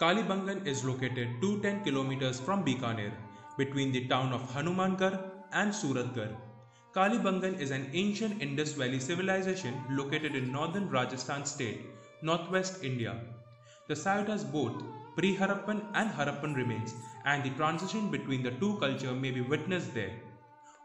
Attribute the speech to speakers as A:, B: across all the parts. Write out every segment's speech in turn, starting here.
A: Kalibangan is located 210 kilometers from Bikaner, between the town of Hanumangarh and Suratgarh. Kalibangan is an ancient Indus Valley civilization located in northern Rajasthan state, northwest India. The site has both pre-Harappan and Harappan remains and the transition between the two culture may be witnessed there.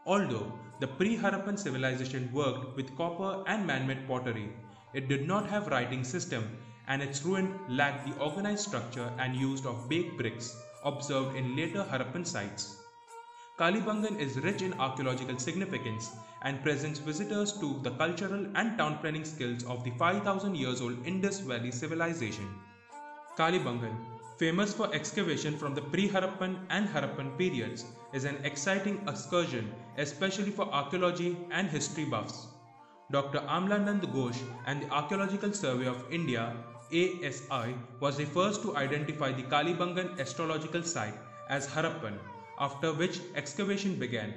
A: Although the pre-Harappan civilization worked with copper and man-made pottery, it did not have writing system and its ruin lacked the organized structure and use of baked bricks observed in later Harappan sites. Kalibangan is rich in archaeological significance and presents visitors to the cultural and town planning skills of the 5000 years old Indus Valley civilization. Kalibangan, famous for excavation from the pre-Harappan and Harappan periods, is an exciting excursion especially for archaeology and history buffs. Dr. Amlanand Ghosh and the Archaeological Survey of India ASI was the first to identify the Kalibangan astrological site as Harappan after which excavation began.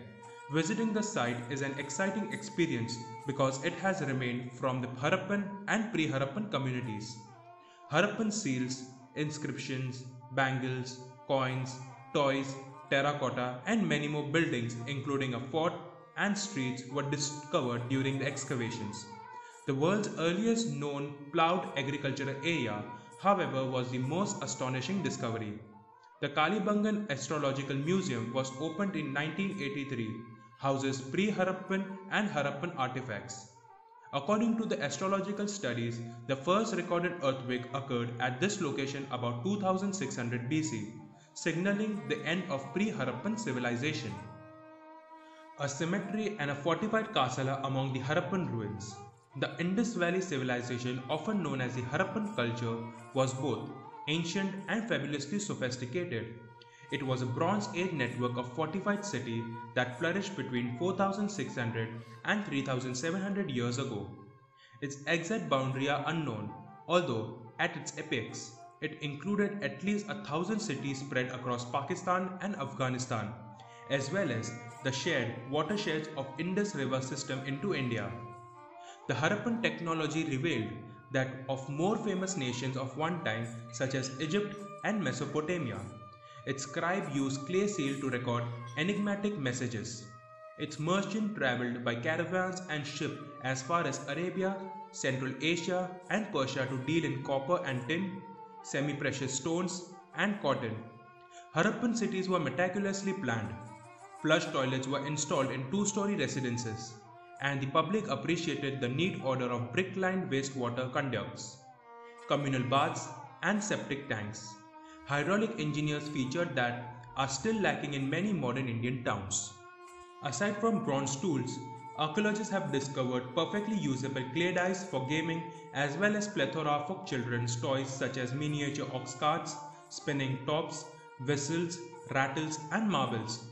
A: Visiting the site is an exciting experience because it has remained from the Harappan and pre-Harappan communities. Harappan seals, inscriptions, bangles, coins, toys, terracotta and many more buildings including a fort and streets were discovered during the excavations. The world's earliest known ploughed agricultural area, however, was the most astonishing discovery. The Kalibangan Astrological Museum was opened in 1983, houses pre-Harappan and Harappan artifacts. According to the astrological studies, the first recorded earthquake occurred at this location about 2600 BC, signaling the end of pre-Harappan civilization. A cemetery and a fortified castle are among the Harappan ruins. The Indus Valley civilization, often known as the Harappan culture, was both ancient and fabulously sophisticated. It was a Bronze Age network of fortified cities that flourished between 4600 and 3700 years ago. Its exact boundary are unknown, although at its apex, it included at least a thousand cities spread across Pakistan and Afghanistan, as well as the shared watersheds of Indus River system into India. The Harappan technology revealed that of more famous nations of one time such as Egypt and Mesopotamia. Its scribe used clay seal to record enigmatic messages. Its merchant traveled by caravans and ship as far as Arabia, Central Asia and Persia to deal in copper and tin, semi-precious stones and cotton. Harappan cities were meticulously planned. Flush toilets were installed in two-story residences and the public appreciated the neat order of brick-lined wastewater conducts, communal baths, and septic tanks. Hydraulic engineers featured that are still lacking in many modern Indian towns. Aside from bronze tools, archaeologists have discovered perfectly usable clay dice for gaming as well as plethora of children's toys such as miniature ox carts, spinning tops, whistles, rattles and marbles.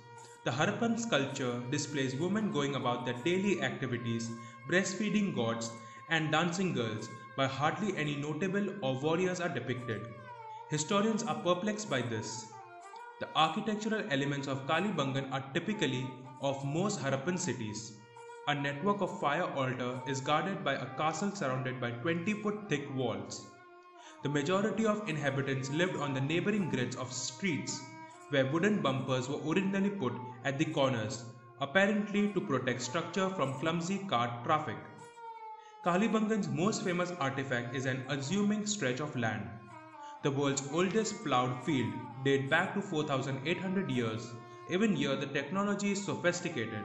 A: The Harappan sculpture displays women going about their daily activities, breastfeeding gods, and dancing girls, but hardly any notable or warriors are depicted. Historians are perplexed by this. The architectural elements of Kalibangan are typically of most Harappan cities. A network of fire altar is guarded by a castle surrounded by 20 foot thick walls. The majority of inhabitants lived on the neighboring grids of streets where wooden bumpers were originally put at the corners, apparently to protect structure from clumsy cart traffic. Kalibangan's most famous artifact is an assuming stretch of land. The world's oldest ploughed field date back to 4800 years. Even here the technology is sophisticated.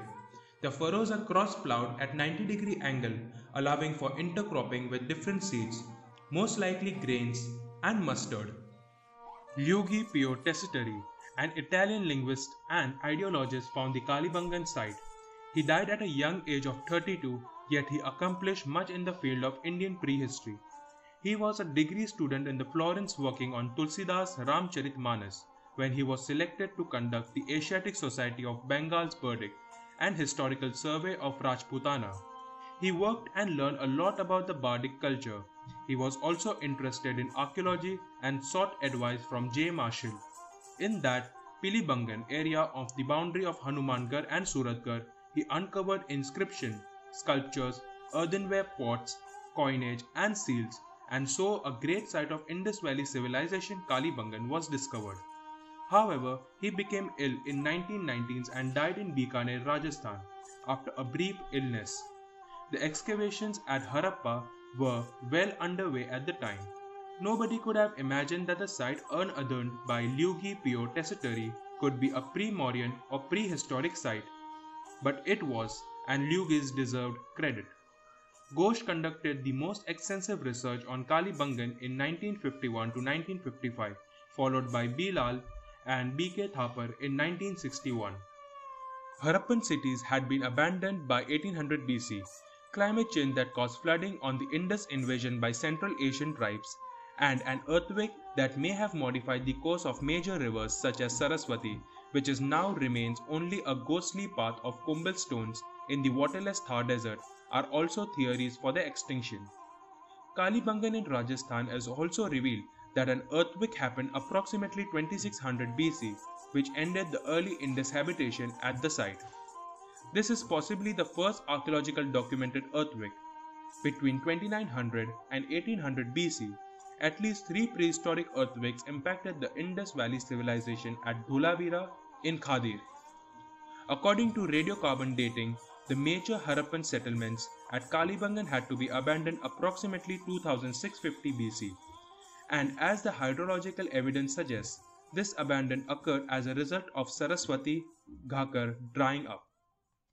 A: The furrows are cross-ploughed at 90 degree angle, allowing for intercropping with different seeds, most likely grains and mustard. Luigi Pio an Italian linguist and indologist found the Kalibangan site. He died at a young age of 32, yet he accomplished much in the field of Indian prehistory. He was a degree student in the Florence working on Tulsidas Ramcharitmanas when he was selected to conduct the Asiatic Society of Bengal's bardic and historical survey of Rajputana. He worked and learned a lot about the bardic culture. He was also interested in archaeology and sought advice from J. Marshall. In that Pilibangan area of the boundary of Hanumangarh and Suratgarh, he uncovered inscription, sculptures, earthenware pots, coinage and seals and so a great site of Indus Valley civilization Kalibangan was discovered. However, he became ill in 1919s and died in Bikaner, Rajasthan after a brief illness. The excavations at Harappa were well underway at the time. Nobody could have imagined that the site unadorned by Luigi Pio Tessitori could be a pre-Mauryan or prehistoric site. But it was, and Luigi's deserved credit. Ghosh conducted the most extensive research on Kalibangan in 1951 to 1955, followed by B.B. Lal and B.K. Thapar in 1961. Harappan cities had been abandoned by 1800 BC. Climate change that caused flooding on the Indus invasion by Central Asian tribes and an earthquake that may have modified the course of major rivers such as Saraswati, which is now remains only a ghostly path of Kumbhal stones in the waterless Thar desert, are also theories for their extinction. Kalibangan in Rajasthan has also revealed that an earthquake happened approximately 2600 BC, which ended the early Indus habitation at the site. This is possibly the first archaeological documented earthquake. Between 2900 and 1800 BC, at least three prehistoric earthquakes impacted the Indus Valley civilization at Dholavira in Khadir. According to radiocarbon dating, the major Harappan settlements at Kalibangan had to be abandoned approximately 2650 BC. And as the hydrological evidence suggests, this abandon occurred as a result of Saraswati Ghaggar drying up.